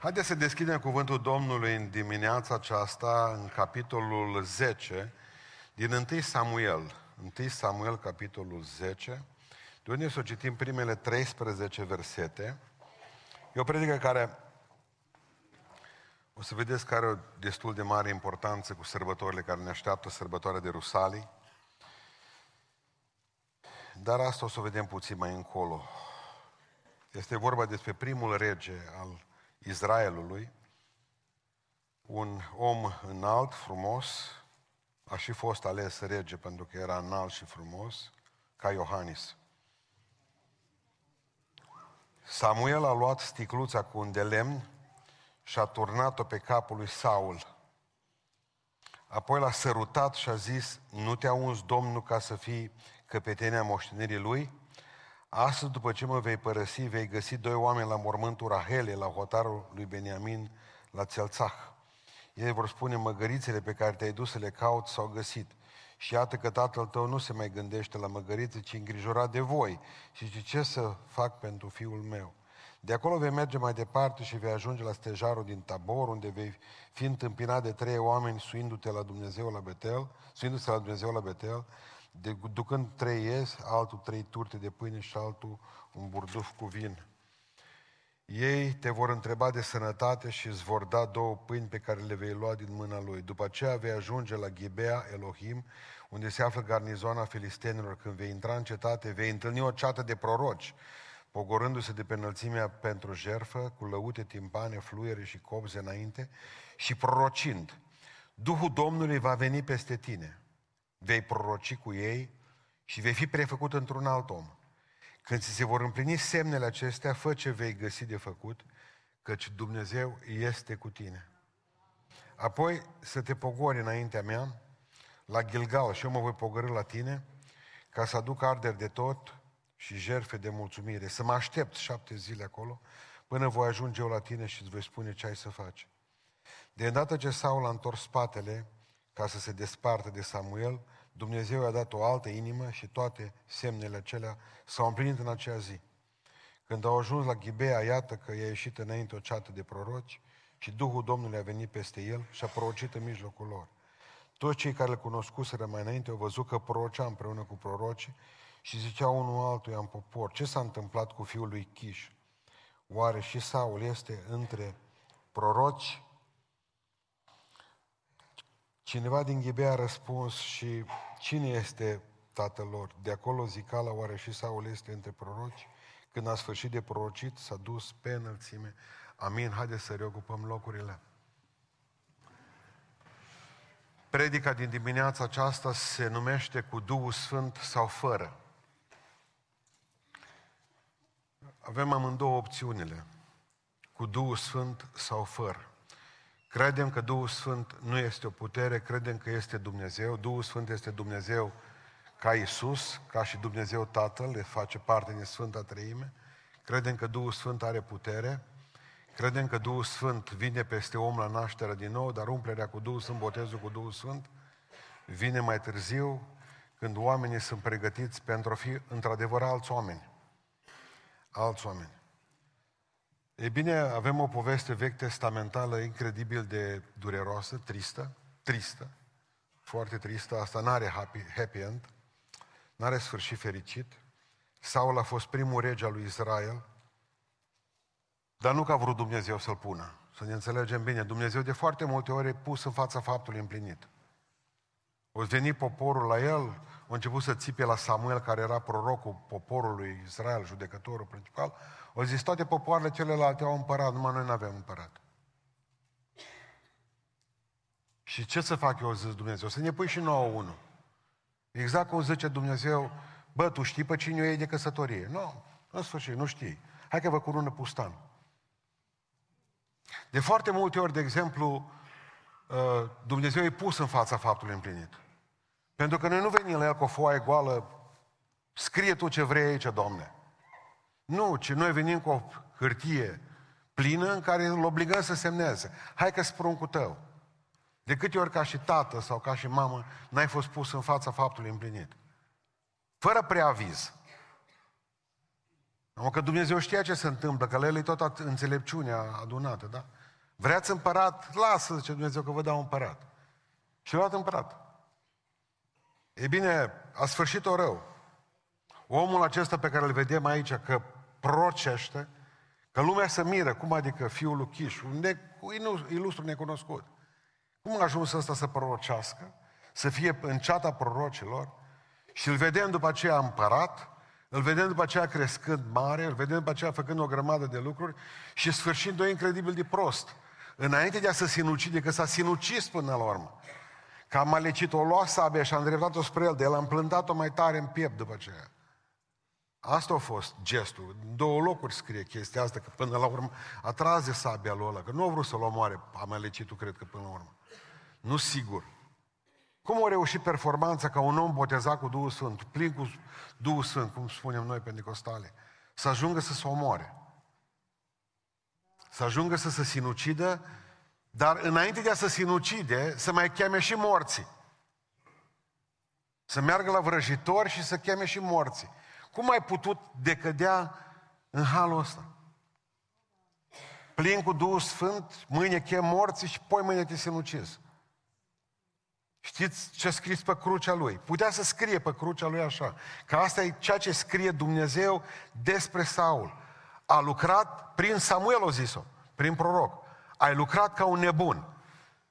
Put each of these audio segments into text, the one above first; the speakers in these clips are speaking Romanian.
Haideți să deschidem cuvântul Domnului în dimineața aceasta, în capitolul 10, din 1 Samuel. 1 Samuel, capitolul 10, de unde să o citim primele 13 versete. E o predică care o să vedeți că are o destul de mare importanță cu sărbătorile care ne așteaptă, sărbătoarea de Rusalii. Dar asta o să o vedem puțin mai încolo. Este vorba despre primul rege al Israelului, un om înalt, frumos, a și fost ales rege pentru că era înalt și frumos, ca Iohannis. Samuel a luat sticluța cu un de lemn și a turnat-o pe capul lui Saul. Apoi l-a sărutat și a zis, nu te-a uns Domnul ca să fii căpetenia moștenirii lui? Astăzi, după ce mă vei părăsi, vei găsi doi oameni la mormântul Rahele, la hotarul lui Beniamin, la Țelțah. Ei vor spune, măgărițele pe care te-ai dus să le caut s-au găsit. Și iată că tatăl tău nu se mai gândește la măgărițe, ci îngrijorat de voi. Și zice, ce să fac pentru fiul meu? De acolo vei merge mai departe și vei ajunge la stejarul din Tabor, unde vei fi întâmpinat de trei oameni suindu-te la Dumnezeu la Betel, suindu-se la Dumnezeu la Betel, de, ducând trei ies, altul trei turte de pâine și altul un burduf cu vin. Ei te vor întreba de sănătate și îți vor da două pâini pe care le vei lua din mâna lui. După aceea vei ajunge la Ghibea Elohim, unde se află garnizoana filistenilor. Când vei intra în cetate, vei întâlni o ceată de proroci, pogorându-se de pe înălțimea pentru jerfă, cu lăute, timpane, fluiere și copze înainte, și prorocind. Duhul Domnului va veni peste tine vei proroci cu ei și vei fi prefăcut într-un alt om. Când ți se vor împlini semnele acestea, fă ce vei găsi de făcut, căci Dumnezeu este cu tine. Apoi să te pogori înaintea mea la Gilgal și eu mă voi pogărâ la tine ca să aduc arderi de tot și jerfe de mulțumire. Să mă aștept șapte zile acolo până voi ajunge eu la tine și îți voi spune ce ai să faci. De îndată ce Saul a întors spatele, ca să se despartă de Samuel, Dumnezeu i-a dat o altă inimă și toate semnele acelea s-au împlinit în acea zi. Când au ajuns la Ghibea, iată că i-a ieșit înainte o ceată de proroci și Duhul Domnului a venit peste el și a prorocit în mijlocul lor. Toți cei care îl cunoscuseră mai înainte au văzut că prorocea împreună cu proroci și ziceau unul altuia în popor, ce s-a întâmplat cu fiul lui Chiș? Oare și Saul este între proroci Cineva din Ghibea a răspuns și cine este tatăl lor? De acolo zicala, oare și Saul este între proroci? Când a sfârșit de prorocit, s-a dus pe înălțime. Amin, haideți să reocupăm locurile. Predica din dimineața aceasta se numește cu Duhul Sfânt sau fără. Avem amândouă opțiunile, cu Duhul Sfânt sau fără. Credem că Duhul Sfânt nu este o putere, credem că este Dumnezeu. Duhul Sfânt este Dumnezeu ca Isus, ca și Dumnezeu Tatăl, le face parte din Sfânta Treime. Credem că Duhul Sfânt are putere. Credem că Duhul Sfânt vine peste om la naștere din nou, dar umplerea cu Duhul Sfânt, botezul cu Duhul Sfânt, vine mai târziu, când oamenii sunt pregătiți pentru a fi într-adevăr alți oameni. Alți oameni. E bine, avem o poveste vechi testamentală incredibil de dureroasă, tristă, tristă, foarte tristă, asta n-are happy, happy end, n-are sfârșit fericit. Saul a fost primul rege al lui Israel, dar nu că a vrut Dumnezeu să-l pună. Să ne înțelegem bine, Dumnezeu de foarte multe ori e pus în fața faptului împlinit. O veni poporul la el, a început să țipe la Samuel, care era prorocul poporului Israel, judecătorul principal, au zis, toate popoarele celelalte au împărat, numai noi nu avem împărat. Și ce să fac eu, zis Dumnezeu? Să ne pui și nouă unul. Exact cum zice Dumnezeu, bă, tu știi pe cine o iei de căsătorie? Nu, în sfârșit, nu știi. Hai că vă curună pustan. De foarte multe ori, de exemplu, uh, Dumnezeu e pus în fața faptului împlinit. Pentru că noi nu venim la el cu o foaie goală, scrie tu ce vrei aici, Doamne. Nu, ci noi venim cu o hârtie plină în care îl obligăm să semneze. Hai că cu tău. De câte ori ca și tată sau ca și mamă n-ai fost pus în fața faptului împlinit. Fără preaviz. Am că Dumnezeu știa ce se întâmplă, că la el e tot înțelepciunea adunată, da? Vreați împărat? Lasă, zice Dumnezeu, că vă dau împărat. Și luat împărat. E bine, a sfârșit-o rău. Omul acesta pe care îl vedem aici, că procește, că lumea se miră, cum adică fiul lui Chiș, un ne- ilustru necunoscut. Cum a ajuns ăsta să prorocească? Să fie în ceata prorocilor? Și îl vedem după aceea împărat, îl vedem după aceea crescând mare, îl vedem după aceea făcând o grămadă de lucruri și sfârșind-o incredibil de prost. Înainte de a se sinucide, că s-a sinucis până la urmă. Că am malecit o lua sabia și a îndreptat-o spre el, de el a împlântat-o mai tare în piept după aceea. Asta a fost gestul. În două locuri scrie chestia asta, că până la urmă a tras de sabia lui ăla, că nu a vrut să-l omoare amalecitul, cred că până la urmă. Nu sigur. Cum a reușit performanța ca un om botezat cu Duhul Sfânt, plin cu Duhul Sfânt, cum spunem noi pe Nicostale, să ajungă să se omoare? Să ajungă să se sinucidă, dar înainte de a se sinucide, să mai cheme și morții. Să meargă la vrăjitori și să cheme și morții. Cum ai putut decădea în halul ăsta? Plin cu Duhul Sfânt, mâine chem morții și poi mâine te sinucizi. Știți ce a scris pe crucea lui? Putea să scrie pe crucea lui așa, că asta e ceea ce scrie Dumnezeu despre Saul. A lucrat prin Samuel, o zis-o, prin proroc. Ai lucrat ca un nebun.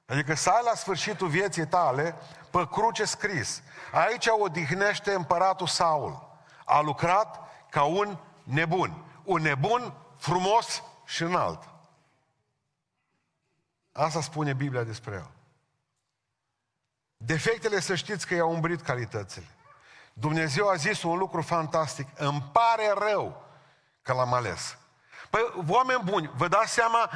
Adică să ai la sfârșitul vieții tale pe cruce scris. Aici odihnește împăratul Saul. A lucrat ca un nebun. Un nebun frumos și înalt. Asta spune Biblia despre el. Defectele, să știți că i-au umbrit calitățile. Dumnezeu a zis un lucru fantastic. Îmi pare rău că l-am ales. Păi, oameni buni, vă dați seama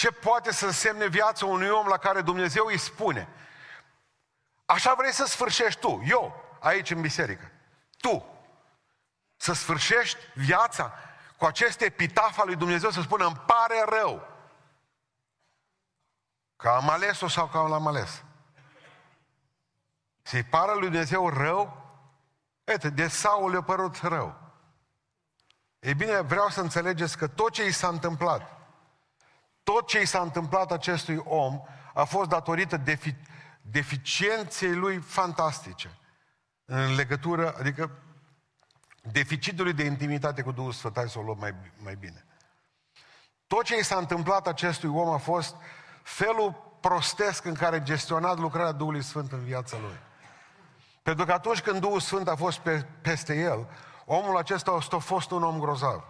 ce poate să însemne viața unui om la care Dumnezeu îi spune. Așa vrei să sfârșești tu, eu, aici în biserică. Tu. Să sfârșești viața cu acest epitaf al lui Dumnezeu să spună, îmi pare rău că am ales-o sau că l-am ales. Să-i pară lui Dumnezeu rău? Uite, de Saul le-a părut rău. Ei bine, vreau să înțelegeți că tot ce i s-a întâmplat, tot ce i s-a întâmplat acestui om a fost datorită defi- deficienței lui fantastice. În legătură, adică deficitului de intimitate cu Duhul Sfânt, hai să o luăm mai, mai bine. Tot ce i s-a întâmplat acestui om a fost felul prostesc în care gestionat lucrarea Duhului Sfânt în viața lui. Pentru că atunci când Duhul Sfânt a fost pe, peste el, omul acesta a fost un om grozav.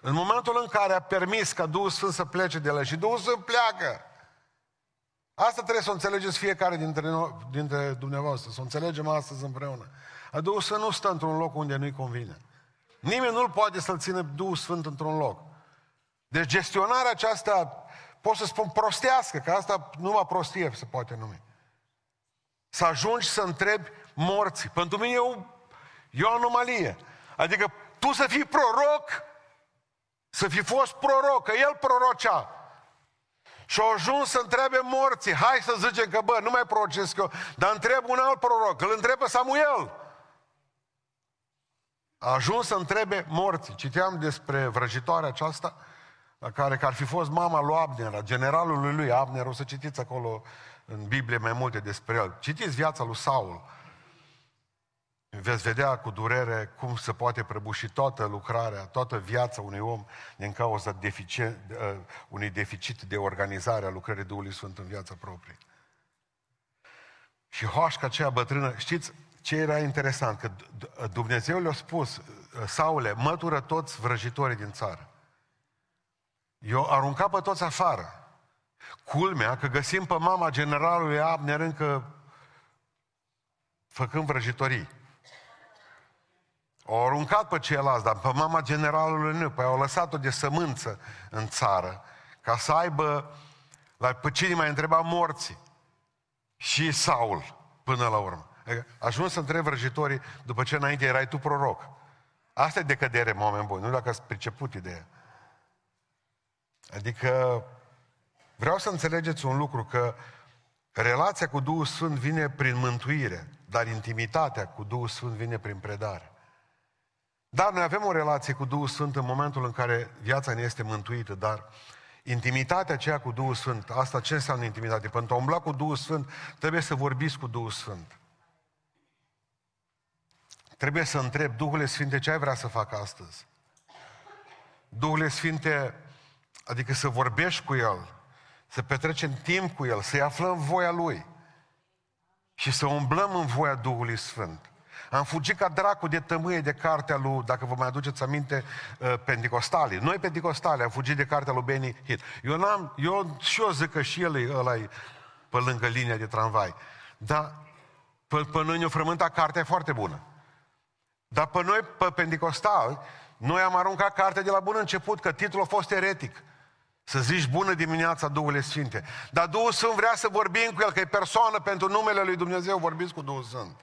În momentul în care a permis ca Duhul Sfânt să plece de la și Duhul Sfânt pleacă. Asta trebuie să o înțelegeți fiecare dintre, noi, dintre dumneavoastră, să o înțelegem astăzi împreună. A Duhul Sfânt nu stă într-un loc unde nu-i convine. Nimeni nu-l poate să-l țină Duhul Sfânt într-un loc. Deci gestionarea aceasta, pot să spun prostească, că asta numai prostie se poate numi. Să ajungi să întrebi morții. Pentru mine e o, e o anomalie. Adică tu să fii proroc, să fi fost proroc, că el prorocea. Și au ajuns să întrebe morții. Hai să zicem că, bă, nu mai prorocesc eu, dar întreb un alt proroc, îl întreb pe Samuel. A ajuns să întrebe morții. Citeam despre vrăjitoarea aceasta, la care că ar fi fost mama lui Abner, a generalului lui Abner, o să citiți acolo în Biblie mai multe despre el. Citiți viața lui Saul. Veți vedea cu durere cum se poate prăbuși toată lucrarea, toată viața unui om din cauza deficit, uh, unui deficit de organizare a lucrării Duhului Sfânt în viața proprie. Și hoașca aceea bătrână, știți ce era interesant? Că Dumnezeu le-a spus, uh, Saule, mătură toți vrăjitorii din țară. Eu aruncat pe toți afară. Culmea că găsim pe mama generalului Abner încă făcând vrăjitorii. Au aruncat pe ceilalți, dar pe mama generalului nu. Păi au lăsat-o de sămânță în țară, ca să aibă, la, pe cine mai întreba morții. Și Saul, până la urmă. Adică ajuns să întreb vrăjitorii, după ce înainte erai tu proroc. Asta e decădere, moment bun, nu dacă ați priceput ideea. Adică vreau să înțelegeți un lucru, că relația cu Duhul Sfânt vine prin mântuire, dar intimitatea cu Duhul Sfânt vine prin predare. Dar noi avem o relație cu Duhul Sfânt în momentul în care viața ne este mântuită, dar intimitatea aceea cu Duhul Sfânt, asta ce înseamnă intimitate? Pentru a umbla cu Duhul Sfânt, trebuie să vorbiți cu Duhul Sfânt. Trebuie să întreb, Duhul Sfinte, ce ai vrea să fac astăzi? Duhul Sfinte, adică să vorbești cu El, să petrecem timp cu El, să-i aflăm voia Lui și să umblăm în voia Duhului Sfânt. Am fugit ca dracu de tămâie de cartea lui, dacă vă mai aduceți aminte, uh, Pentecostali. Noi Pentecostali am fugit de cartea lui Benny Hill. Eu, n-am, eu și eu zic că și el e ăla pe lângă linia de tramvai. Dar pe, pe noi ne-o frământa cartea foarte bună. Dar pe noi, pe Pentecostal, noi am aruncat cartea de la bun început, că titlul a fost eretic. Să zici bună dimineața Duhul Sfinte. Dar Duhul Sfânt vrea să vorbim cu El, că e persoană pentru numele Lui Dumnezeu, vorbiți cu Duhul Sfânt.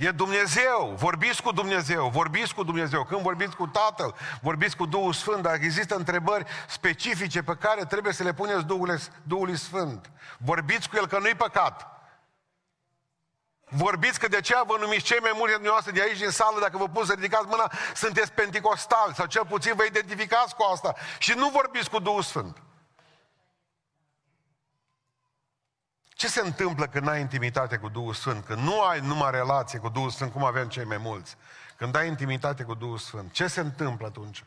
E Dumnezeu, vorbiți cu Dumnezeu, vorbiți cu Dumnezeu. Când vorbiți cu Tatăl, vorbiți cu Duhul Sfânt, dar există întrebări specifice pe care trebuie să le puneți Duhului, Duhului Sfânt. Vorbiți cu El că nu-i păcat. Vorbiți că de aceea vă numiți cei mai mulți noastre de aici din sală, dacă vă pun să ridicați mâna, sunteți penticostali sau cel puțin vă identificați cu asta și nu vorbiți cu Duhul Sfânt. Ce se întâmplă când ai intimitate cu Duhul Sfânt? Când nu ai numai relație cu Duhul Sfânt, cum avem cei mai mulți? Când ai intimitate cu Duhul Sfânt, ce se întâmplă atunci?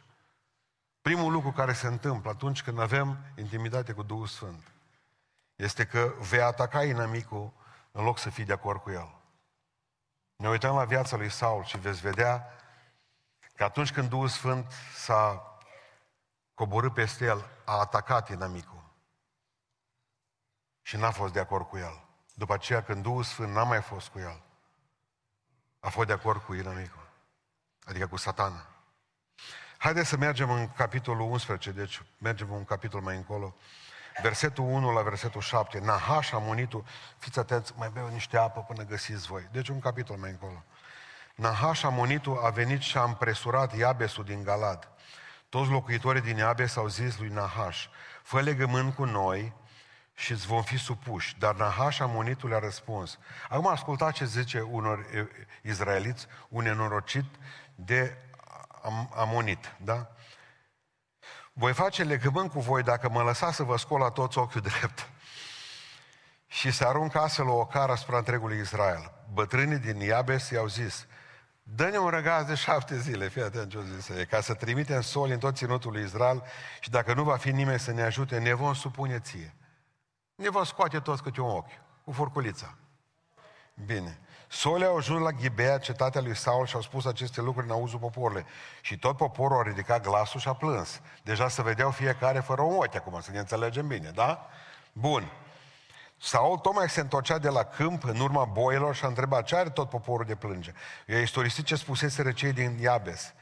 Primul lucru care se întâmplă atunci când avem intimitate cu Duhul Sfânt este că vei ataca inamicul în loc să fii de acord cu el. Ne uităm la viața lui Saul și veți vedea că atunci când Duhul Sfânt s-a coborât peste el, a atacat inamicul. Și n-a fost de acord cu el. După aceea, când Duhul Sfânt n-a mai fost cu el, a fost de acord cu inamicul. Adică cu satana. Haideți să mergem în capitolul 11, deci mergem un capitol mai încolo versetul 1 la versetul 7, Nahash, Amonitul, fiți atenți, mai beau niște apă până găsiți voi. Deci un capitol mai încolo. Nahash, Amonitul, a venit și a împresurat Iabesul din Galad. Toți locuitorii din Iabes au zis lui Nahash, fă legământ cu noi și îți vom fi supuși. Dar Nahash, Amonitul, le-a răspuns. Acum ascultați ce zice unor izraeliți, un nenorocit de amonit, da? Voi face legământ cu voi dacă mă lăsați să vă scol la toți ochiul drept. Și se aruncă astfel o ocară asupra întregului Israel. Bătrânii din Iabes i-au zis, dă-ne un răgaz de șapte zile, fii atent ce zis ca să trimitem soli în tot ținutul lui Israel și dacă nu va fi nimeni să ne ajute, ne vom supune ție. Ne vom scoate toți câte un ochi, cu furculița. Bine. Sole au ajuns la Ghibea, cetatea lui Saul, și au spus aceste lucruri în auzul poporului. Și tot poporul a ridicat glasul și a plâns. Deja se vedeau fiecare fără un ochi acum, să ne înțelegem bine, da? Bun. Saul tocmai se întorcea de la câmp în urma boilor și a întrebat ce are tot poporul de plânge. Eu istorisit ce spusese cei din Iabes.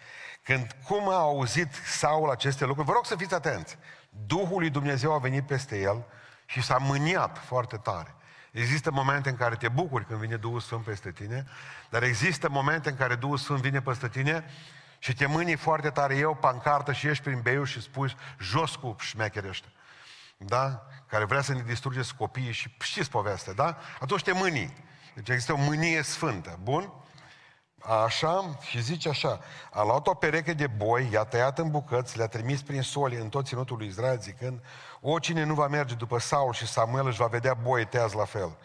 Când cum a auzit Saul aceste lucruri, vă rog să fiți atenți. Duhul lui Dumnezeu a venit peste el și s-a mâniat foarte tare. Există momente în care te bucuri când vine Duhul Sfânt peste tine, dar există momente în care Duhul Sfânt vine peste tine și te mâni foarte tare, eu pancartă și ești prin beiu și spui jos cu șmecherii ăștia. Da? Care vrea să ne distrugeți copiii și știți povestea, da? Atunci te mâni. Deci există o mânie sfântă. Bun? Așa, și zice așa, a luat o pereche de boi, i-a tăiat în bucăți, le-a trimis prin soli în tot ținutul lui Israel, zicând, o cine nu va merge după Saul și Samuel își va vedea boi teaz la fel.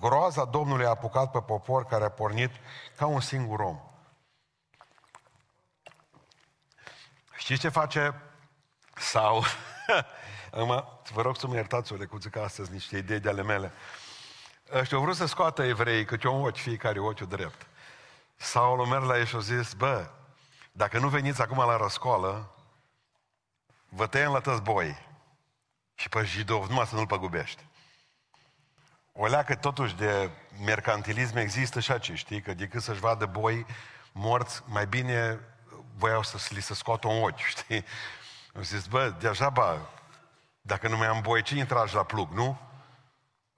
Groaza Domnului a apucat pe popor care a pornit ca un singur om. Știți ce face Saul? Acum, vă rog să mă iertați o lecuță că astăzi niște idei de ale mele. Ăștia au vrut să scoată evrei câte un ochi, fiecare ochiul drept. Saul a mers la ei și a zis, bă, dacă nu veniți acum la răscoală, vă tăiem la tăți boi. Și pe jidov, numai să nu-l păgubești. O leacă totuși de mercantilism există și aici, știi? Că decât să-și vadă boi morți, mai bine voiau să li se scoată un ochi, știi? Am zis, bă, deja, dacă nu mai am boi, cine tragi la plug, nu?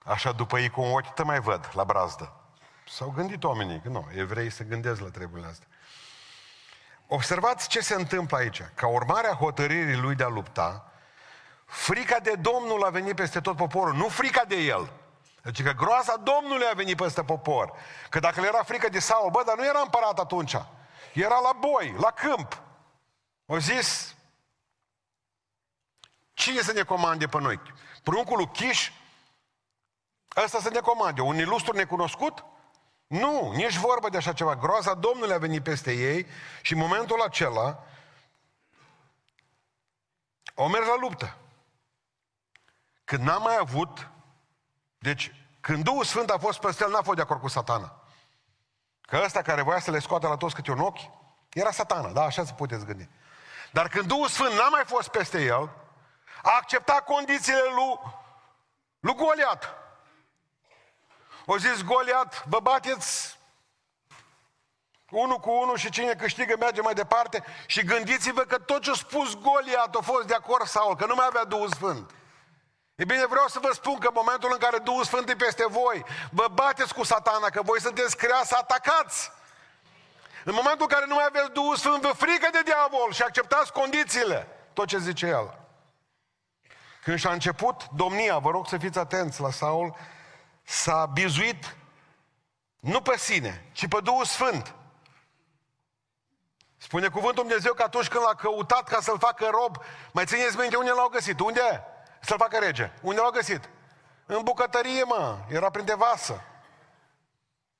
Așa după ei cu un ochi, te mai văd la brazdă. S-au gândit oamenii, că nu, evrei se gândesc la treburile astea. Observați ce se întâmplă aici. Ca urmare a hotărârii lui de a lupta, frica de Domnul a venit peste tot poporul, nu frica de el. Deci că groaza Domnului a venit peste popor. Că dacă le era frică de Saul, bă, dar nu era împărat atunci. Era la boi, la câmp. O zis, cine să ne comande pe noi? Pruncul lui Chiș? Ăsta să ne comande. Un ilustru necunoscut? Nu, nici vorbă de așa ceva. Groaza Domnului a venit peste ei și în momentul acela au mers la luptă. Când n-a mai avut, deci când Duhul Sfânt a fost peste el, n-a fost de acord cu satana. Că ăsta care voia să le scoată la toți câte un ochi, era satana, da, așa se puteți gândi. Dar când Duhul Sfânt n-a mai fost peste el, a acceptat condițiile lui, lui Goliat. O zis Goliat, vă bateți unul cu unul și cine câștigă merge mai departe și gândiți-vă că tot ce a spus Goliat a fost de acord Saul, că nu mai avea Duhul Sfânt. E bine, vreau să vă spun că în momentul în care Duhul Sfânt e peste voi, vă bateți cu satana, că voi sunteți creați să atacați. În momentul în care nu mai aveți Duhul Sfânt, vă frică de diavol și acceptați condițiile. Tot ce zice el. Când și-a început domnia, vă rog să fiți atenți la Saul, s-a bizuit nu pe sine, ci pe Duhul Sfânt. Spune cuvântul Dumnezeu că atunci când l-a căutat ca să-l facă rob, mai țineți minte unde l-au găsit? Unde? Să-l facă rege. Unde l-au găsit? În bucătărie, mă. Era printre vasă.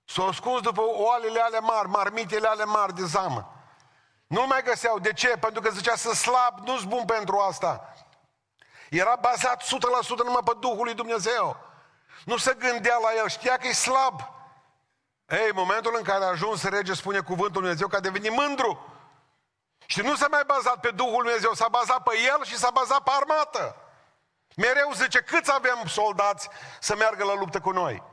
S-au ascuns după oalele ale mari, marmitele ale mari de zamă. Nu mai găseau. De ce? Pentru că zicea să slab, nu-s bun pentru asta. Era bazat 100% numai pe Duhul lui Dumnezeu. Nu se gândea la el, știa că e slab. Ei, momentul în care a ajuns rege, spune cuvântul Dumnezeu că a devenit mândru. Și nu s-a mai bazat pe Duhul Dumnezeu, s-a bazat pe el și s-a bazat pe armată. Mereu zice, câți avem soldați să meargă la luptă cu noi?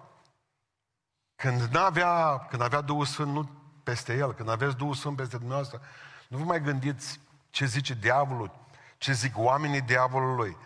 Când avea, când avea Duhul Sfânt nu peste el, când aveți Duhul Sfânt peste dumneavoastră, nu vă mai gândiți ce zice diavolul, ce zic oamenii diavolului.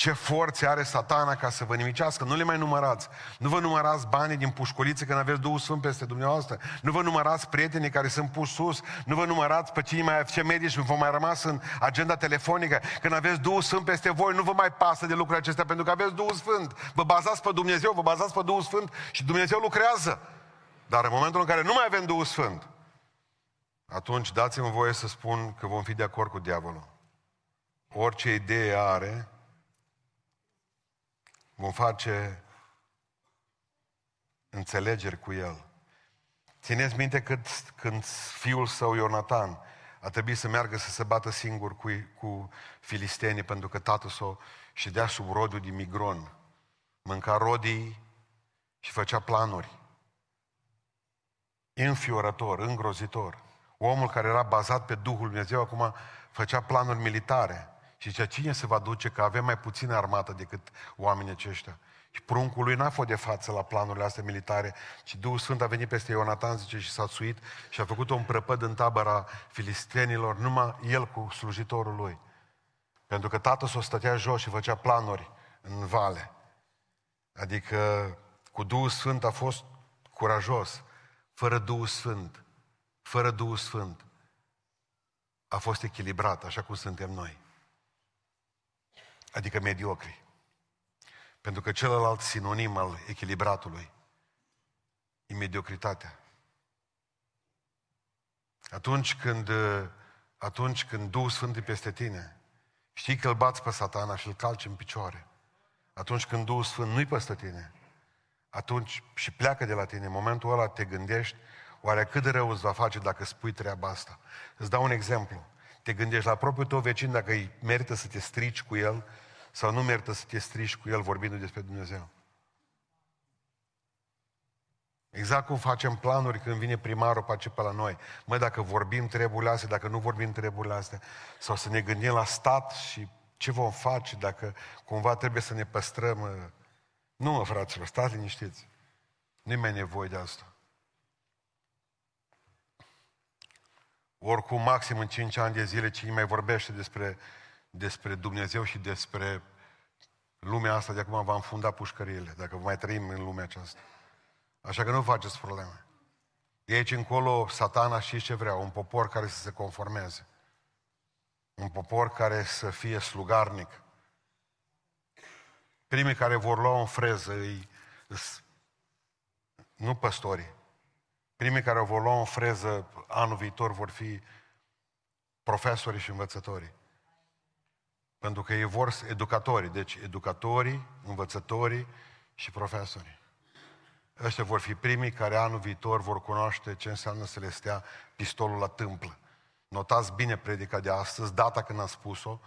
Ce forțe are satana ca să vă nimicească. Nu le mai numărați. Nu vă numărați banii din pușcolițe când aveți Duhul Sfânt peste dumneavoastră. Nu vă numărați prietenii care sunt puși sus. Nu vă numărați pe cei mai ce medici vă mai rămas în agenda telefonică. Când aveți Duhul Sfânt peste voi, nu vă mai pasă de lucrurile acestea pentru că aveți Duhul Sfânt. Vă bazați pe Dumnezeu, vă bazați pe Duhul Sfânt și Dumnezeu lucrează. Dar în momentul în care nu mai avem Duhul Sfânt, atunci dați-mi voie să spun că vom fi de acord cu diavolul. Orice idee are, Vom face înțelegeri cu el. Țineți minte cât, când fiul său Ionatan a trebuit să meargă să se bată singur cu, cu filistenii pentru că tatăl său și dea sub rodiul din Migron. Mânca rodii și făcea planuri. Înfiorător, îngrozitor. Omul care era bazat pe Duhul Dumnezeu acum făcea planuri militare. Și zicea, cine se va duce că avem mai puțină armată decât oamenii aceștia? Și pruncul lui n-a fost de față la planurile astea militare, ci Duhul Sfânt a venit peste Ionatan, zice, și s-a suit și a făcut un prăpăd în tabăra filistenilor, numai el cu slujitorul lui. Pentru că tatăl s-o stătea jos și făcea planuri în vale. Adică cu Duhul Sfânt a fost curajos. Fără Duhul Sfânt, fără Duhul Sfânt, a fost echilibrat, așa cum suntem noi adică mediocri. Pentru că celălalt sinonim al echilibratului e mediocritatea. Atunci când, atunci când Duhul Sfânt e peste tine, știi că îl bați pe satana și îl calci în picioare. Atunci când Duhul Sfânt nu-i peste tine, atunci și pleacă de la tine, în momentul ăla te gândești, oare cât de rău îți va face dacă spui treaba asta? Îți dau un exemplu. Te gândești la propriul tău vecin dacă îi merită să te strici cu el sau nu merită să te strici cu el vorbindu despre Dumnezeu. Exact cum facem planuri când vine primarul pe pe la noi. Mă, dacă vorbim treburile astea, dacă nu vorbim treburile astea, sau să ne gândim la stat și ce vom face dacă cumva trebuie să ne păstrăm. Nu, mă, fraților, stați liniștiți. Nu mai nevoie de asta. Oricum, maxim în 5 ani de zile, cine mai vorbește despre, despre Dumnezeu și despre lumea asta, de acum va înfunda pușcăriile, dacă mai trăim în lumea aceasta. Așa că nu faceți probleme. De aici încolo, satana și ce vrea, un popor care să se conformeze. Un popor care să fie slugarnic. Primii care vor lua un freză îi Nu păstorii. Primii care vor lua în freză anul viitor vor fi profesorii și învățătorii. Pentru că ei vor educatorii, deci educatorii, învățătorii și profesorii. Ăștia vor fi primii care anul viitor vor cunoaște ce înseamnă să le stea pistolul la tâmplă. Notați bine predica de astăzi, data când am spus-o,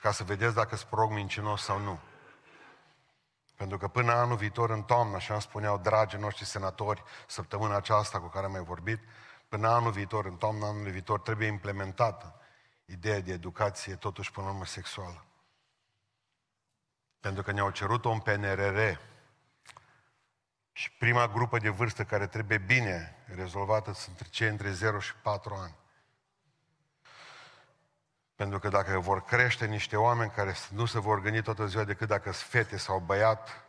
ca să vedeți dacă sunt prog mincinos sau nu. Pentru că până anul viitor, în toamnă, așa îmi spuneau dragii noștri senatori, săptămâna aceasta cu care am mai vorbit, până anul viitor, în toamna anului viitor, trebuie implementată ideea de educație, totuși până la urmă sexuală. Pentru că ne-au cerut-o în PNRR, și prima grupă de vârstă care trebuie bine rezolvată sunt cei între 0 și 4 ani. Pentru că dacă vor crește niște oameni care nu se vor gândi toată ziua decât dacă sunt fete sau băiat,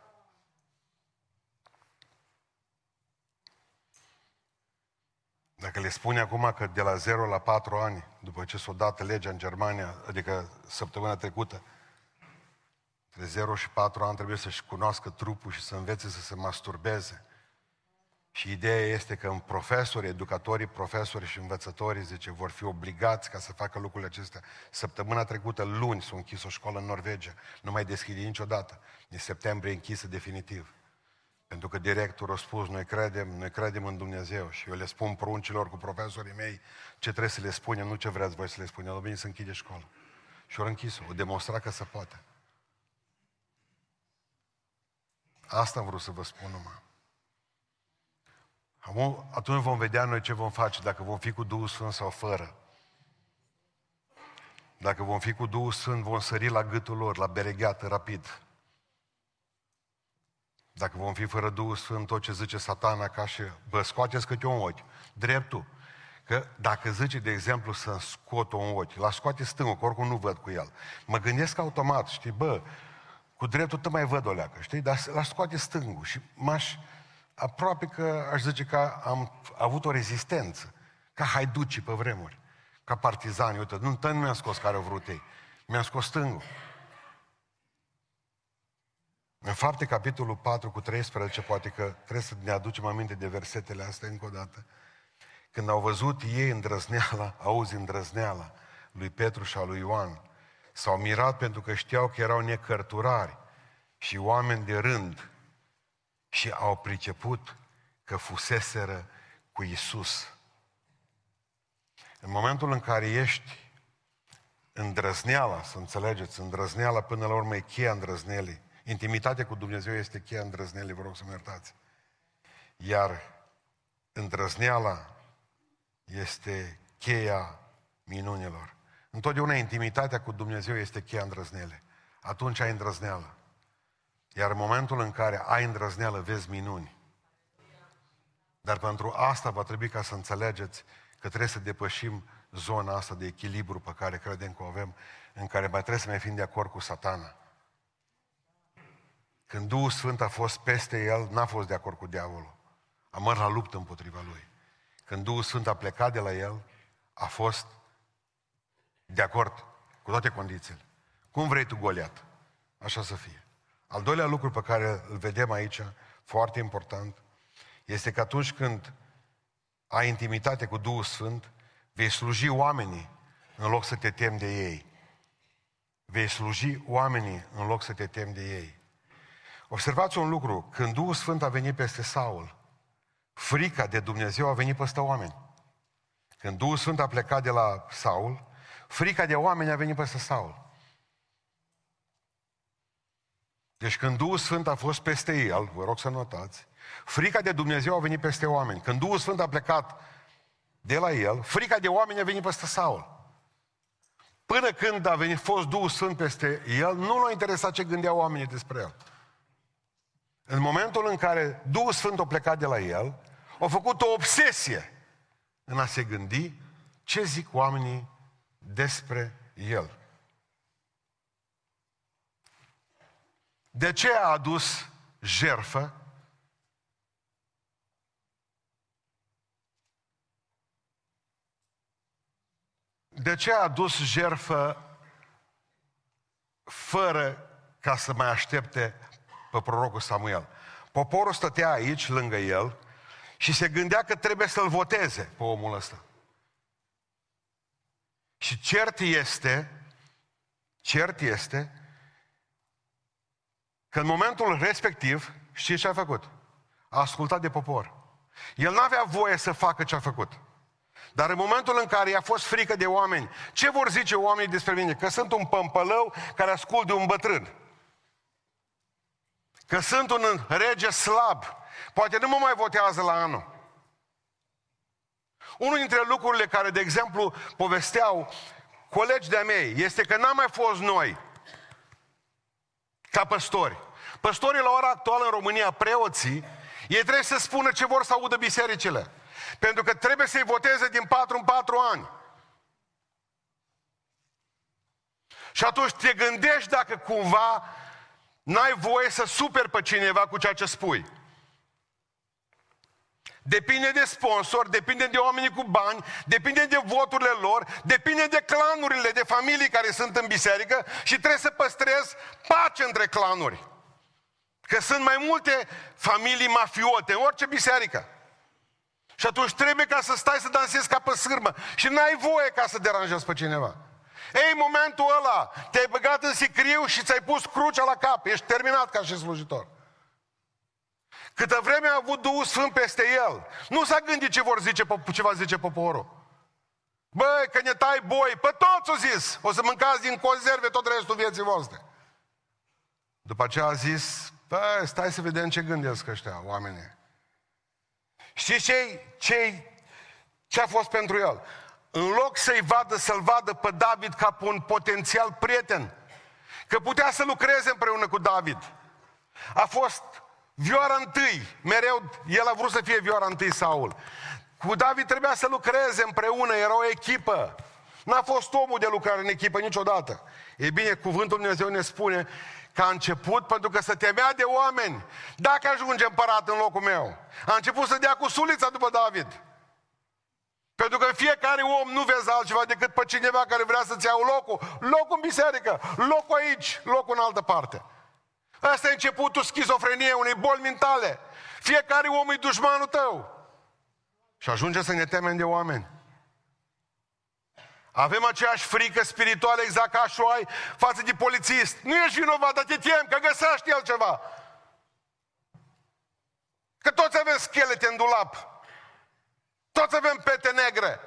Dacă le spune acum că de la 0 la 4 ani, după ce s-a dat legea în Germania, adică săptămâna trecută, între 0 și 4 ani trebuie să-și cunoască trupul și să învețe să se masturbeze. Și ideea este că în profesori, educatorii, profesori și învățătorii, zice, vor fi obligați ca să facă lucrurile acestea. Săptămâna trecută, luni, s-a închis o școală în Norvegia. Nu mai deschide niciodată. În septembrie închisă definitiv. Pentru că directorul a spus, noi credem, noi credem în Dumnezeu. Și eu le spun pruncilor cu profesorii mei ce trebuie să le spunem, nu ce vreți voi să le spunem. El bine să închide școală. Și au închis-o, o demonstra că se poate. Asta am vrut să vă spun numai. Atunci vom vedea noi ce vom face, dacă vom fi cu Duhul Sfânt sau fără. Dacă vom fi cu Duhul Sfânt, vom sări la gâtul lor, la beregheată, rapid. Dacă vom fi fără Duhul Sfânt, tot ce zice satana, ca și, bă, scoateți câte un ochi. Dreptul. Că dacă zice, de exemplu, să scot un ochi, la scoate stângul, că oricum nu văd cu el. Mă gândesc automat, știi, bă, cu dreptul te mai văd o leacă, știi? Dar la scoate stângul și m-aș, aproape că aș zice că am avut o rezistență, ca haiducii pe vremuri, ca partizani, uite, nu, nu mi-a scos care au vrut ei, mi-a scos stângul. În fapte, capitolul 4 cu 13, poate că trebuie să ne aducem aminte de versetele astea încă o dată. Când au văzut ei îndrăzneala, auzi îndrăzneala lui Petru și a lui Ioan, s-au mirat pentru că știau că erau necărturari și oameni de rând și au priceput că fuseseră cu Isus. În momentul în care ești îndrăzneala, să înțelegeți, îndrăzneala până la urmă e cheia îndrăznelii. Intimitatea cu Dumnezeu este cheia îndrăznelii, vă rog să mă iertați. Iar îndrăzneala este cheia minunilor. Întotdeauna intimitatea cu Dumnezeu este cheia îndrăznele. Atunci ai îndrăzneală. Iar în momentul în care ai îndrăzneală, vezi minuni. Dar pentru asta va trebui ca să înțelegeți că trebuie să depășim zona asta de echilibru pe care credem că o avem, în care mai trebuie să mai fim de acord cu satana. Când Duhul Sfânt a fost peste el, n-a fost de acord cu diavolul. A mers la luptă împotriva lui. Când Duhul Sfânt a plecat de la el, a fost de acord cu toate condițiile. Cum vrei tu, Goliat? Așa să fie. Al doilea lucru pe care îl vedem aici, foarte important, este că atunci când ai intimitate cu Duhul Sfânt, vei sluji oamenii în loc să te temi de ei. Vei sluji oamenii în loc să te temi de ei. Observați un lucru, când Duhul Sfânt a venit peste Saul, frica de Dumnezeu a venit peste oameni. Când Duhul Sfânt a plecat de la Saul, frica de oameni a venit peste Saul. Deci când Duhul Sfânt a fost peste el, vă rog să notați, frica de Dumnezeu a venit peste oameni. Când Duhul Sfânt a plecat de la el, frica de oameni a venit peste Saul. Până când a venit fost Duhul Sfânt peste el, nu l-a interesat ce gândeau oamenii despre el. În momentul în care Duhul Sfânt a plecat de la el, a făcut o obsesie în a se gândi ce zic oamenii despre el. De ce a adus jerfă? De ce a adus jerfă fără ca să mai aștepte pe prorocul Samuel? Poporul stătea aici, lângă el, și se gândea că trebuie să-l voteze pe omul ăsta. Și cert este, cert este, că în momentul respectiv, știți ce a făcut? A ascultat de popor. El nu avea voie să facă ce a făcut. Dar în momentul în care i-a fost frică de oameni, ce vor zice oamenii despre mine? Că sunt un pămpălău care ascult de un bătrân. Că sunt un rege slab. Poate nu mă mai votează la anul. Unul dintre lucrurile care, de exemplu, povesteau colegi de-a mei, este că n-am mai fost noi, ca păstori. Păstorii la ora actuală în România, preoții, ei trebuie să spună ce vor să audă bisericile. Pentru că trebuie să-i voteze din 4 în 4 ani. Și atunci te gândești dacă cumva n-ai voie să superi pe cineva cu ceea ce spui. Depinde de sponsor, depinde de oamenii cu bani, depinde de voturile lor, depinde de clanurile, de familii care sunt în biserică și trebuie să păstrezi pace între clanuri. Că sunt mai multe familii mafiote în orice biserică. Și atunci trebuie ca să stai să dansezi ca pe sârmă. Și n-ai voie ca să deranjezi pe cineva. Ei, momentul ăla, te-ai băgat în sicriu și ți-ai pus crucea la cap. Ești terminat ca și slujitor. Câtă vreme a avut Duhul Sfânt peste el, nu s-a gândit ce, vor zice, ce va zice poporul. Băi, că ne tai boi, pe toți o zis, o să mâncați din conserve tot restul vieții voastre. După aceea a zis, băi, stai să vedem ce gândesc ăștia, oamenii. Știți ce, ce, ce a fost pentru el? În loc să-i vadă, să-l vadă pe David ca pe un potențial prieten, că putea să lucreze împreună cu David. A fost vioara întâi, mereu el a vrut să fie vioara întâi Saul. Cu David trebuia să lucreze împreună, era o echipă. N-a fost omul de lucrare în echipă niciodată. E bine, cuvântul Dumnezeu ne spune că a început pentru că să temea de oameni. Dacă ajunge împărat în locul meu. A început să dea cu sulița după David. Pentru că fiecare om nu vezi altceva decât pe cineva care vrea să-ți iau locul. Locul în biserică, locul aici, locul în altă parte. Asta e începutul schizofreniei, unei boli mentale. Fiecare om e dușmanul tău. Și ajunge să ne temem de oameni. Avem aceeași frică spirituală exact ca și ai față de polițist. Nu ești vinovat, dar te tem că găsești el ceva. Că toți avem schelete în dulap. Toți avem pete negre.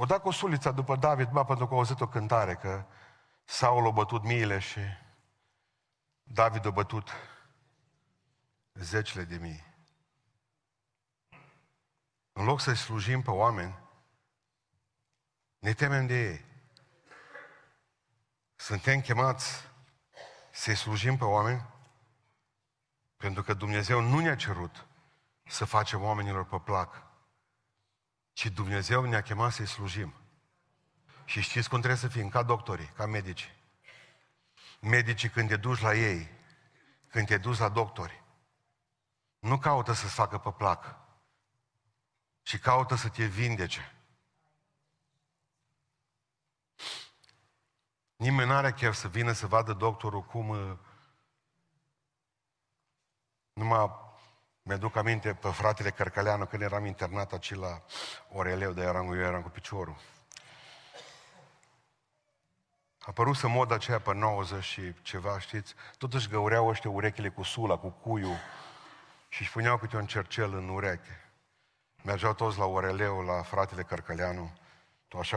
O dat cu sulița după David, ba, pentru că a auzit o cântare, că Saul a bătut miile și David a bătut zecile de mii. În loc să-i slujim pe oameni, ne temem de ei. Suntem chemați să-i slujim pe oameni pentru că Dumnezeu nu ne-a cerut să facem oamenilor pe plac, ci Dumnezeu ne-a chemat să-i slujim. Și știți cum trebuie să fim? Ca doctorii, ca medici. Medicii când te duci la ei, când te duci la doctori, nu caută să-ți facă pe plac, ci caută să te vindece. Nimeni nu are chef să vină să vadă doctorul cum... Uh, numai mi-aduc aminte pe fratele Cărcăleanu când eram internat aici la Oreleu, de eram, eu eram cu piciorul. A apărut să moda aceea pe 90 și ceva, știți? Totuși găureau ăștia urechile cu sula, cu cuiu și își puneau câte un cercel în ureche. Mergeau toți la Oreleu, la fratele Cărcăleanu, tot așa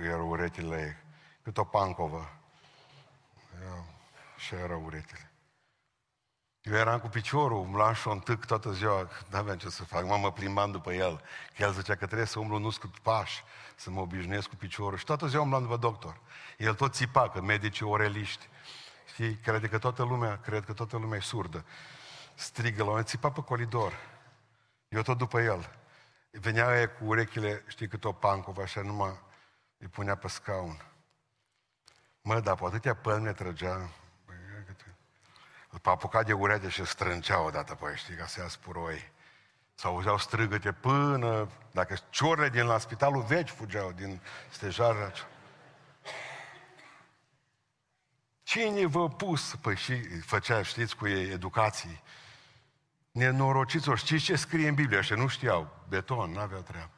erau urechile, cât o pancovă. Și erau urechile. Eu eram cu piciorul, umblam și o întâc toată ziua, nu aveam ce să fac, mă plimbam după el. Că el zicea că trebuie să umblu nu cu pași, să mă obișnuiesc cu piciorul. Și toată ziua umblam după doctor. El tot țipa, că medicii oreliști. Știi, crede că toată lumea, cred că toată lumea e surdă. Strigă la un țipa pe colidor. Eu tot după el. Venea aia cu urechile, știi, cât o pancovă, așa numai îi punea pe scaun. Mă, dar pe atâtea pălmi trăgea, îl apucat de urete și strângea odată pe știi, ca să ia spuroi. Sau auzeau strigăte până, dacă ciorile din la spitalul vechi fugeau, din stejarul Cine vă pus? Păi și făcea, știți, cu ei educații. Nenorociților, știți ce scrie în Biblie? Așa nu știau. Beton, n-aveau treabă.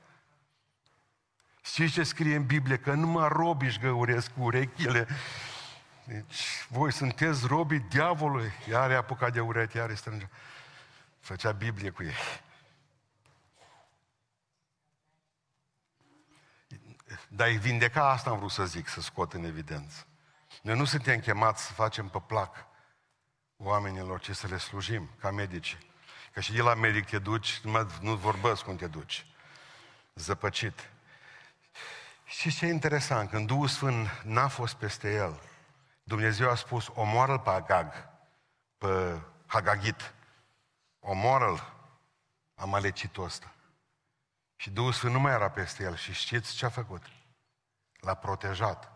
Știți ce scrie în Biblie? Că numai robiși își găuresc cu urechile. Deci, voi sunteți robii diavolului. Iar e apucat de urechi, iar strânge. Făcea Biblie cu ei. Dar îi vindeca asta am vrut să zic, să scot în evidență. Noi nu suntem chemați să facem pe plac oamenilor, ci să le slujim ca medici. Că și de la medic te duci, nu vorbesc cum te duci. Zăpăcit. Și ce e interesant, când Duhul Sfânt n-a fost peste el, Dumnezeu a spus, omoară-l pe Agag, pe Hagagit, omoară-l, amalecitul ăsta. Și Duhul Sfânt nu mai era peste el. Și știți ce a făcut? L-a protejat.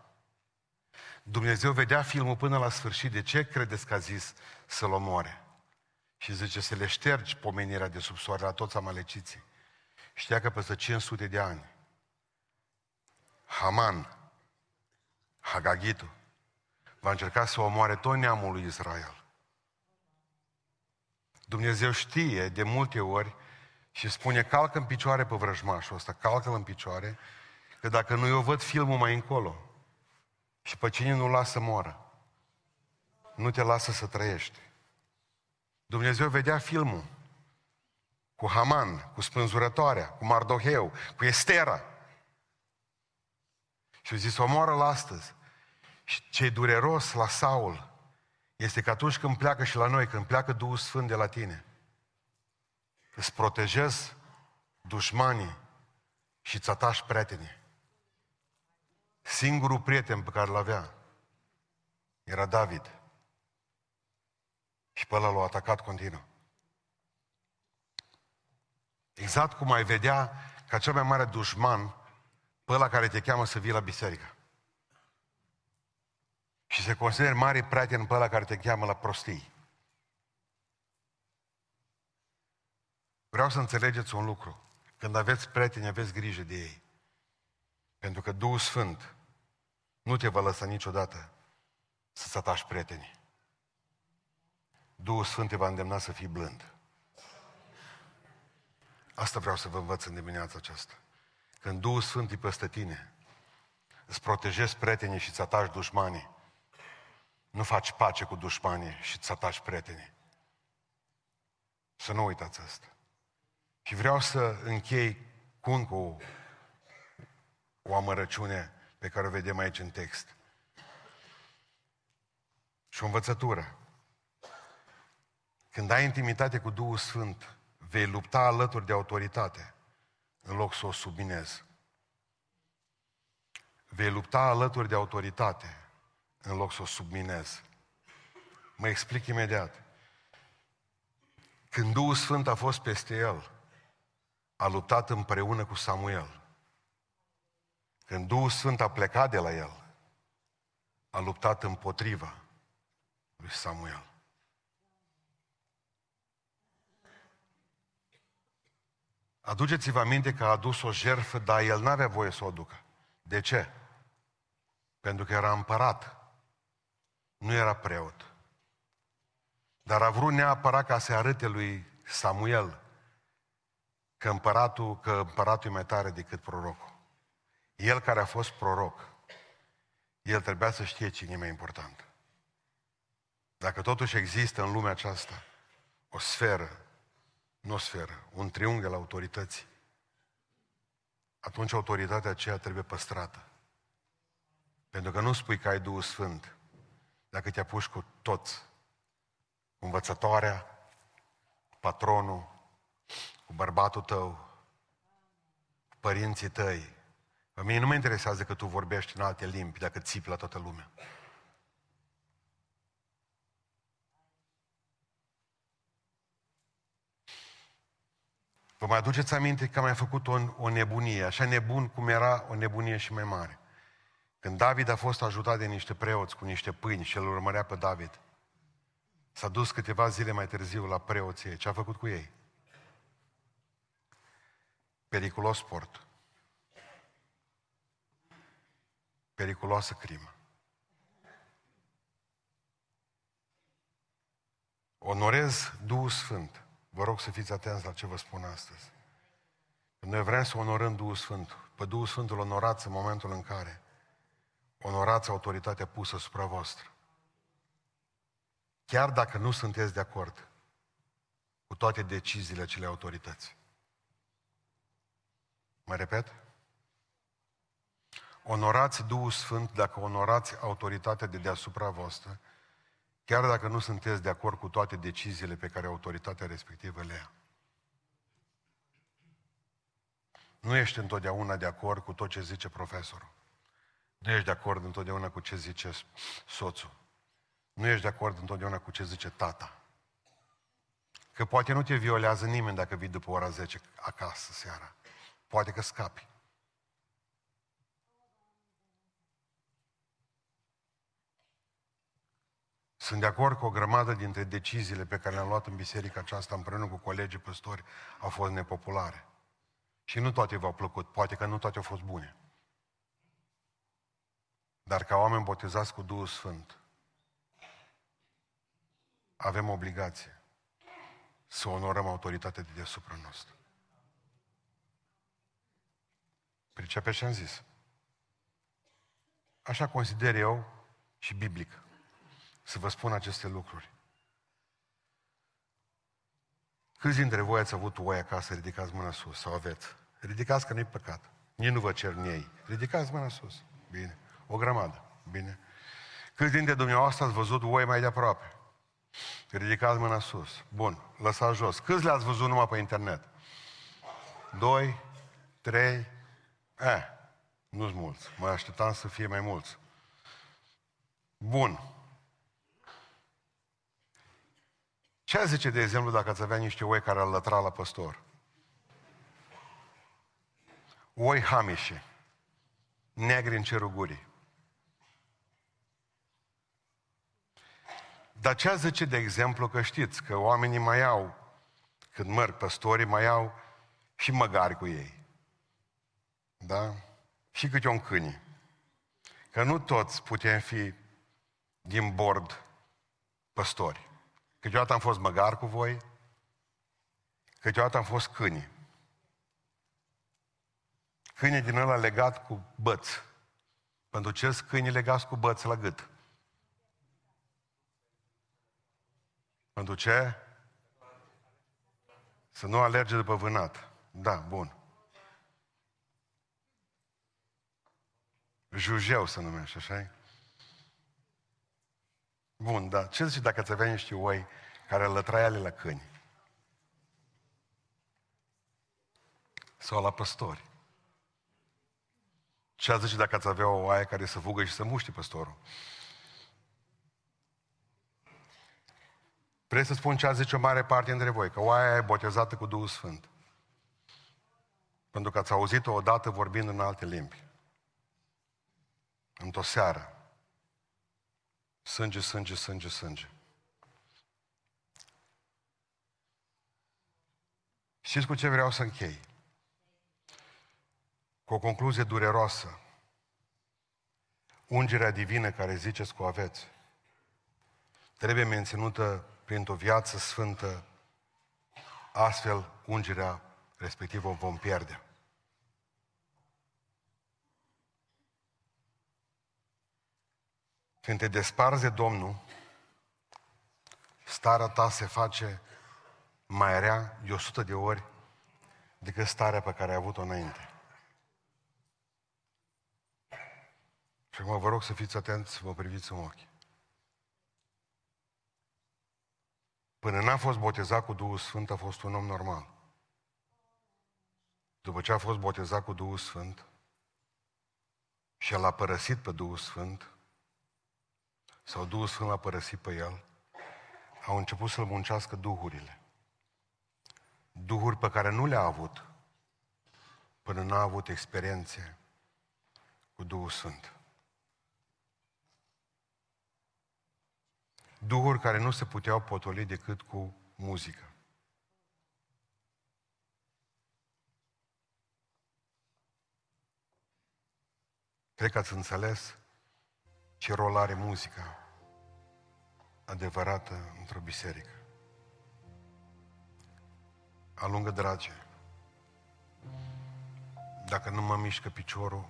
Dumnezeu vedea filmul până la sfârșit. De ce credeți că a zis să-l omoare? Și zice să le ștergi pomenirea de sub soare la toți amaleciții. Știa că peste 500 de ani Haman, Hagagitul, va încerca să omoare tot neamul lui Israel. Dumnezeu știe de multe ori și spune, calcă în picioare pe vrăjmașul ăsta, calcă-l în picioare, că dacă nu eu văd filmul mai încolo și pe cine nu lasă moară, nu te lasă să trăiești. Dumnezeu vedea filmul cu Haman, cu spânzurătoarea, cu Mardoheu, cu Estera. Și a zis, omoară-l astăzi. Și ce dureros la Saul este că atunci când pleacă și la noi, când pleacă Duhul Sfânt de la tine, îți protejezi dușmanii și îți atași prietenii. Singurul prieten pe care l-avea era David. Și pe ăla l-a atacat continuu. Exact cum ai vedea ca cel mai mare dușman pe ăla care te cheamă să vii la biserică. Și se consider mare prieten pe ăla care te cheamă la prostii. Vreau să înțelegeți un lucru. Când aveți prieteni, aveți grijă de ei. Pentru că Duhul Sfânt nu te va lăsa niciodată să-ți atași prietenii. Duhul Sfânt te va îndemna să fii blând. Asta vreau să vă învăț în dimineața aceasta. Când Duhul Sfânt e peste tine, îți protejezi prietenii și îți atași dușmanii. Nu faci pace cu dușmanii și îți atași prietenii. Să nu uitați asta. Și vreau să închei cu încă o, o amărăciune pe care o vedem aici în text. Și o învățătură. Când ai intimitate cu Duhul Sfânt, vei lupta alături de autoritate, în loc să o subminezi. Vei lupta alături de autoritate, în loc să o subminezi. Mă explic imediat. Când Duhul Sfânt a fost peste el, a luptat împreună cu Samuel. Când Duhul Sfânt a plecat de la el, a luptat împotriva lui Samuel. Aduceți-vă aminte că a adus o jertfă, dar el n-avea voie să o aducă. De ce? Pentru că era împărat. Nu era preot. Dar a vrut neapărat ca să arate lui Samuel că împăratul, că împăratul e mai tare decât prorocul. El care a fost proroc, el trebuia să știe cine e mai important. Dacă totuși există în lumea aceasta o sferă, nu o sferă, un triunghi al autorității, atunci autoritatea aceea trebuie păstrată. Pentru că nu spui că ai Duhul Sfânt dacă te apuci cu toți, cu învățătoarea, patronul, cu bărbatul tău, cu părinții tăi. Pe mine nu mă interesează că tu vorbești în alte limbi dacă țipi la toată lumea. Vă mai aduceți aminte că am mai făcut o, o nebunie, așa nebun cum era o nebunie și mai mare. Când David a fost ajutat de niște preoți cu niște pâini și îl urmărea pe David, s-a dus câteva zile mai târziu la preoție. Ce a făcut cu ei? Periculos sport. Periculoasă crimă. Onorez Duhul Sfânt. Vă rog să fiți atenți la ce vă spun astăzi. Noi vrem să onorăm Duhul Sfânt. Pe Duhul Sfântul onorați în momentul în care onorați autoritatea pusă asupra voastră. Chiar dacă nu sunteți de acord cu toate deciziile acelei autorități. Mă repet? Onorați Duhul Sfânt dacă onorați autoritatea de deasupra voastră, chiar dacă nu sunteți de acord cu toate deciziile pe care autoritatea respectivă le ia. Nu ești întotdeauna de acord cu tot ce zice profesorul. Nu ești de acord întotdeauna cu ce zice soțul. Nu ești de acord întotdeauna cu ce zice tata. Că poate nu te violează nimeni dacă vii după ora 10 acasă seara. Poate că scapi. Sunt de acord cu o grămadă dintre deciziile pe care le-am luat în biserica aceasta împreună cu colegii păstori au fost nepopulare. Și nu toate v-au plăcut, poate că nu toate au fost bune. Dar ca oameni botezați cu Duhul Sfânt, avem obligație să onorăm autoritatea de deasupra noastră. Pricepe ce am zis. Așa consider eu și biblic să vă spun aceste lucruri. Câți dintre voi ați avut oi acasă, ridicați mâna sus, sau aveți? Ridicați că nu-i păcat. Nici nu vă cer ei. Ridicați mâna sus. Bine. O grămadă. Bine. Câți dintre dumneavoastră ați văzut oi mai de aproape? Ridicați mâna sus. Bun. Lăsați jos. Câți le-ați văzut numai pe internet? Doi, trei, eh, nu-s mulți. Mă așteptam să fie mai mulți. Bun. Ce zice, de exemplu, dacă ați avea niște oi care ar lătra la păstor? Oi hamișe, negri în cerul gurii. Dar ce zice, de exemplu, că știți că oamenii mai au, când merg păstorii, mai au și măgari cu ei. Da? Și câte un câine. Că nu toți putem fi din bord păstori. Câteodată am fost măgar cu voi, câteodată am fost câini. Câine din ăla legat cu băț. Pentru ce sunt câini legați cu băț la gât? Pentru ce? Să nu alerge după vânat. Da, bun. Jujeu să numește, așa Bun, da. Ce zici dacă ați avea niște oi care lătrai ale la câini? Sau la păstori? Ce ați zice dacă ați avea o oaie care să fugă și să muște păstorul? Vrei să spun ce a zice o mare parte dintre voi? Că oaia e botezată cu Duhul Sfânt. Pentru că ați auzit-o odată vorbind în alte limbi. Într-o seară. Sânge, sânge, sânge, sânge. Știți cu ce vreau să închei? Cu o concluzie dureroasă. Ungerea divină care ziceți că o aveți, trebuie menținută printr-o viață sfântă, astfel ungerea respectivă o vom pierde. Când te desparzi de Domnul, starea ta se face mai rea de 100 de ori decât starea pe care ai avut-o înainte. Și acum vă rog să fiți atenți, să vă priviți în ochi. Până n-a fost botezat cu Duhul Sfânt, a fost un om normal. După ce a fost botezat cu Duhul Sfânt și el a părăsit pe Duhul Sfânt, sau Duhul Sfânt l-a părăsit pe el, au început să-l muncească duhurile. Duhuri pe care nu le-a avut până n-a avut experiențe cu Duhul Sfânt. Duhuri care nu se puteau potoli decât cu muzică. Cred că ați înțeles ce rol are muzica adevărată într-o biserică. alungă drage. Dacă nu mă mișcă piciorul,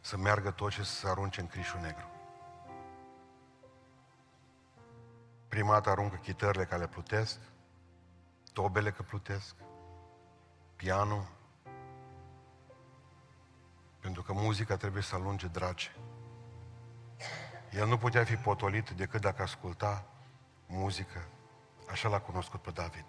să meargă tot și să se arunce în crișul negru. Prima dată aruncă chitările care plutesc, tobele că plutesc, pianul, pentru că muzica trebuie să alunge drage. El nu putea fi potolit decât dacă asculta muzică. Așa l-a cunoscut pe David.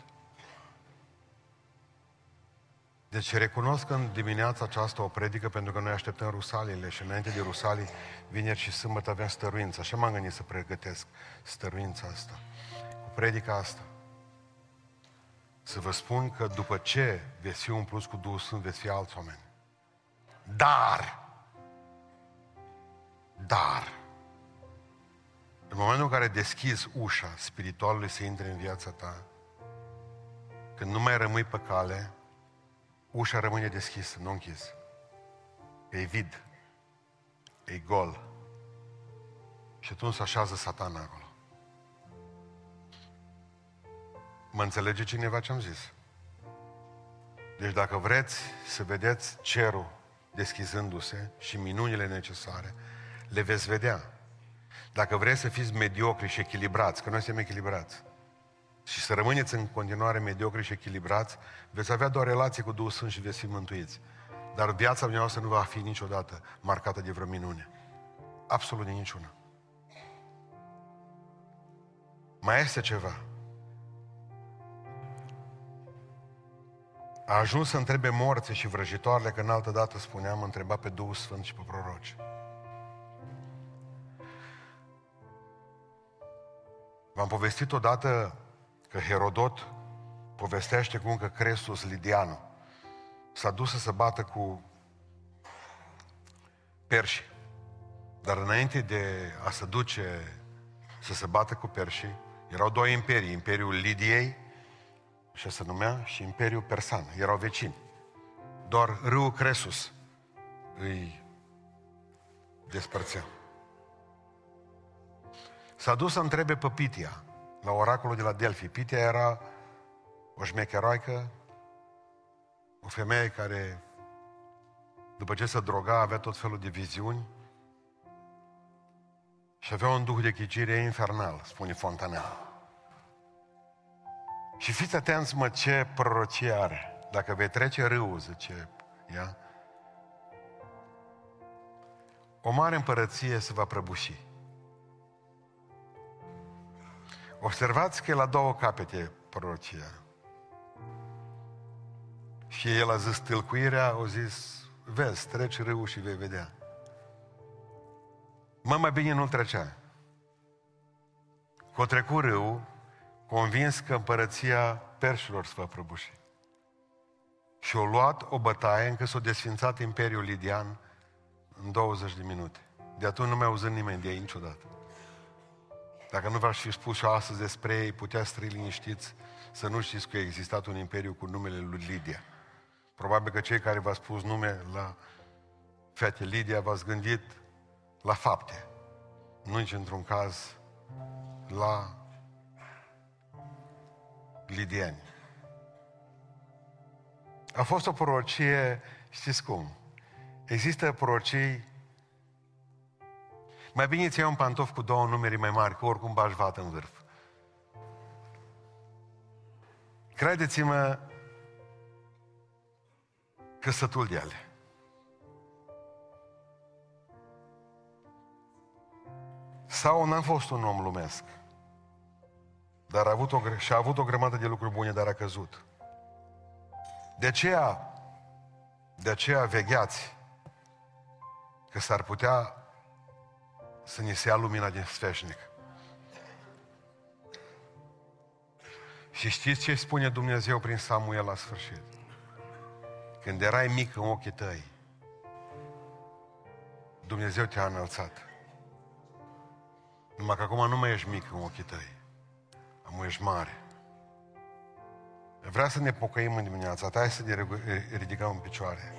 Deci recunosc în dimineața aceasta o predică pentru că noi așteptăm Rusalile și înainte de Rusalii, vineri și sâmbătă avem stăruință. Așa m-am gândit să pregătesc stăruința asta. Cu predica asta. Să vă spun că după ce veți fi umpluți cu Duhul Sfânt, veți fi alți oameni. Dar, dar, în momentul în care deschizi ușa spiritualului să intre în viața ta, când nu mai rămâi pe cale, ușa rămâne deschisă, nu închis. E vid. E gol. Și atunci se așează satana acolo. Mă înțelege cineva ce am zis? Deci dacă vreți să vedeți cerul deschizându-se și minunile necesare, le veți vedea. Dacă vreți să fiți mediocri și echilibrați, că noi suntem echilibrați, și să rămâneți în continuare mediocri și echilibrați, veți avea doar relații cu Duhul Sfânt și veți fi mântuiți. Dar viața dumneavoastră nu va fi niciodată marcată de vreo minune. Absolut de niciuna. Mai este ceva. A ajuns să întrebe morții și vrăjitoarele, că în altă dată spuneam, întreba pe Duhul Sfânt și pe proroci. V-am povestit odată că Herodot povestește cum că Crestus Lidianu s-a dus să se bată cu perși. Dar înainte de a se duce să se bată cu perșii, erau două imperii, Imperiul Lidiei, așa se numea, și Imperiul Persan. Erau vecini. Doar râul Cresus îi despărțea. S-a dus să întrebe pe Pitia, la oracolul de la Delphi. Pitia era o șmecheroaică, o femeie care, după ce se droga, avea tot felul de viziuni și avea un duh de chicire infernal, spune Fontanel. Și fiți atenți, mă, ce prorocie are. Dacă vei trece râul, zice ea, o mare împărăție se va prăbuși. Observați că e la două capete prorocia. Și el a zis tâlcuirea, au zis, vezi, treci râul și vei vedea. Mă, mai bine nu trecea. Cu trecut râul, convins că împărăția perșilor se va prăbuși. Și au luat o bătaie încă s-a desfințat Imperiul Lidian în 20 de minute. De atunci nu mai auzit nimeni de ei niciodată. Dacă nu v-aș fi spus și astăzi despre ei, putea să liniștiți să nu știți că a existat un imperiu cu numele lui Lidia. Probabil că cei care v-ați spus nume la fete Lidia v-ați gândit la fapte. Nu nici într-un caz la lidieni. A fost o prorocie, știți cum? Există prorocii mai bine ți un pantof cu două numere mai mari, că oricum bași vată în vârf. Credeți-mă că sătul de ale. Sau n-a fost un om lumesc, dar a avut o, și a avut o grămadă de lucruri bune, dar a căzut. De aceea, de aceea vegheați că s-ar putea să ne se ia lumina din sfeșnic. Și știți ce spune Dumnezeu prin Samuel la sfârșit? Când erai mic în ochii tăi, Dumnezeu te-a înălțat. Numai că acum nu mai ești mic în ochii tăi. Acum ești mare. Vreau să ne pocăim în dimineața ta, hai să ne ridicăm în picioare.